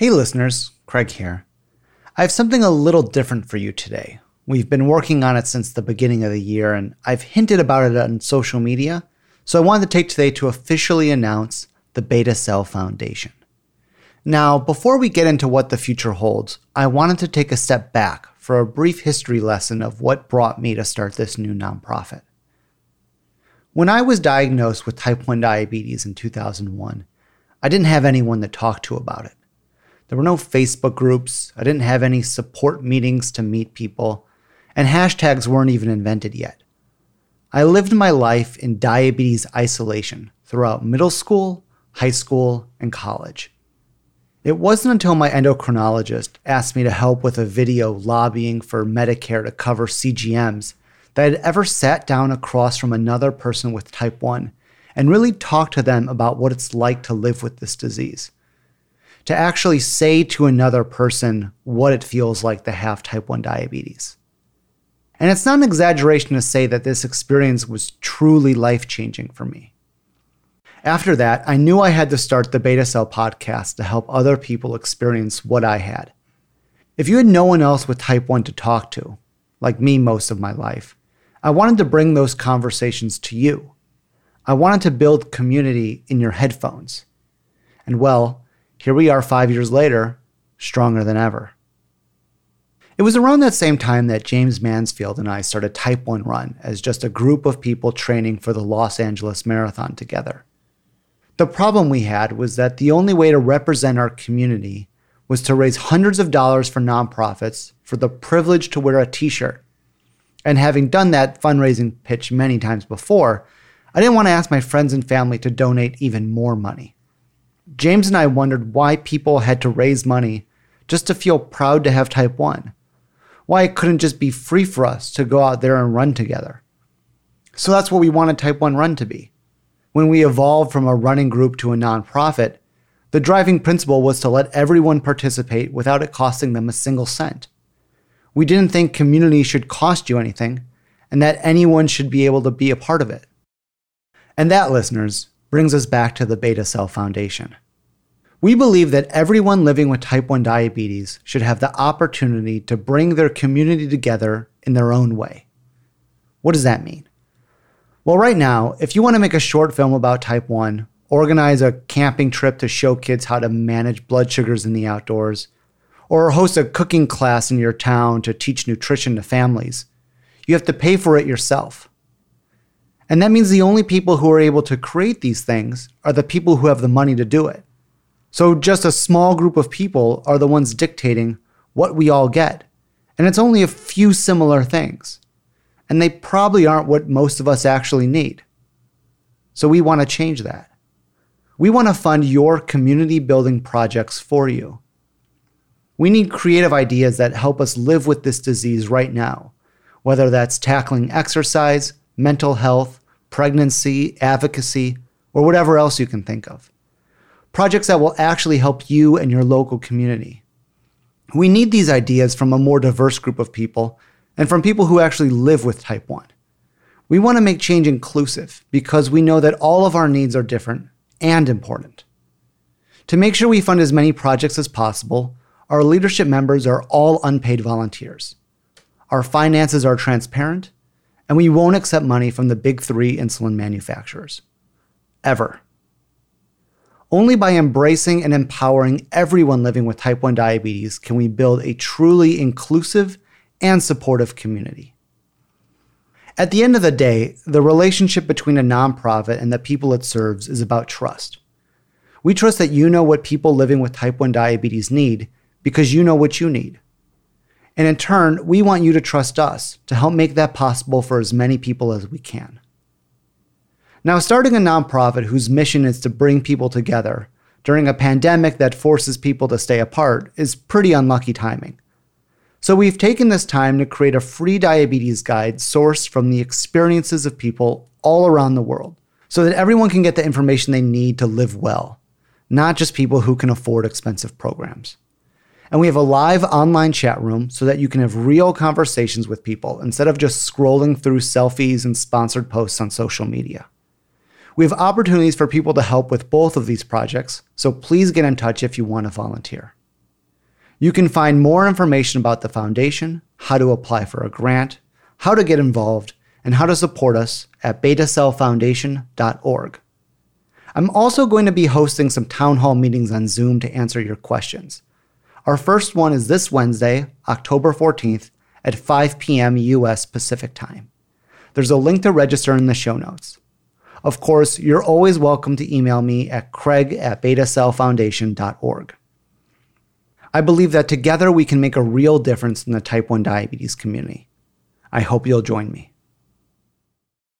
Hey, listeners, Craig here. I have something a little different for you today. We've been working on it since the beginning of the year, and I've hinted about it on social media, so I wanted to take today to officially announce the Beta Cell Foundation. Now, before we get into what the future holds, I wanted to take a step back for a brief history lesson of what brought me to start this new nonprofit. When I was diagnosed with type 1 diabetes in 2001, I didn't have anyone to talk to about it. There were no Facebook groups. I didn't have any support meetings to meet people. And hashtags weren't even invented yet. I lived my life in diabetes isolation throughout middle school, high school, and college. It wasn't until my endocrinologist asked me to help with a video lobbying for Medicare to cover CGMs that I'd ever sat down across from another person with type 1 and really talked to them about what it's like to live with this disease to actually say to another person what it feels like to have type 1 diabetes. And it's not an exaggeration to say that this experience was truly life changing for me. After that, I knew I had to start the Beta Cell podcast to help other people experience what I had. If you had no one else with type 1 to talk to, like me most of my life, I wanted to bring those conversations to you. I wanted to build community in your headphones. And well, here we are five years later, stronger than ever. It was around that same time that James Mansfield and I started Type 1 Run as just a group of people training for the Los Angeles Marathon together. The problem we had was that the only way to represent our community was to raise hundreds of dollars for nonprofits for the privilege to wear a t shirt. And having done that fundraising pitch many times before, I didn't want to ask my friends and family to donate even more money. James and I wondered why people had to raise money just to feel proud to have type 1. Why it couldn't just be free for us to go out there and run together. So that's what we wanted Type 1 Run to be. When we evolved from a running group to a nonprofit, the driving principle was to let everyone participate without it costing them a single cent. We didn't think community should cost you anything, and that anyone should be able to be a part of it. And that, listeners, brings us back to the Beta Cell Foundation. We believe that everyone living with type 1 diabetes should have the opportunity to bring their community together in their own way. What does that mean? Well, right now, if you want to make a short film about type 1, organize a camping trip to show kids how to manage blood sugars in the outdoors, or host a cooking class in your town to teach nutrition to families, you have to pay for it yourself. And that means the only people who are able to create these things are the people who have the money to do it. So just a small group of people are the ones dictating what we all get. And it's only a few similar things. And they probably aren't what most of us actually need. So we want to change that. We want to fund your community building projects for you. We need creative ideas that help us live with this disease right now, whether that's tackling exercise, mental health, pregnancy, advocacy, or whatever else you can think of. Projects that will actually help you and your local community. We need these ideas from a more diverse group of people and from people who actually live with type 1. We want to make change inclusive because we know that all of our needs are different and important. To make sure we fund as many projects as possible, our leadership members are all unpaid volunteers. Our finances are transparent, and we won't accept money from the big three insulin manufacturers. Ever. Only by embracing and empowering everyone living with type 1 diabetes can we build a truly inclusive and supportive community. At the end of the day, the relationship between a nonprofit and the people it serves is about trust. We trust that you know what people living with type 1 diabetes need because you know what you need. And in turn, we want you to trust us to help make that possible for as many people as we can. Now, starting a nonprofit whose mission is to bring people together during a pandemic that forces people to stay apart is pretty unlucky timing. So, we've taken this time to create a free diabetes guide sourced from the experiences of people all around the world so that everyone can get the information they need to live well, not just people who can afford expensive programs. And we have a live online chat room so that you can have real conversations with people instead of just scrolling through selfies and sponsored posts on social media. We have opportunities for people to help with both of these projects, so please get in touch if you want to volunteer. You can find more information about the foundation, how to apply for a grant, how to get involved, and how to support us at betacellfoundation.org. I'm also going to be hosting some town hall meetings on Zoom to answer your questions. Our first one is this Wednesday, October 14th at 5 p.m. US Pacific Time. There's a link to register in the show notes. Of course, you're always welcome to email me at craig at betacellfoundation.org. I believe that together we can make a real difference in the type 1 diabetes community. I hope you'll join me.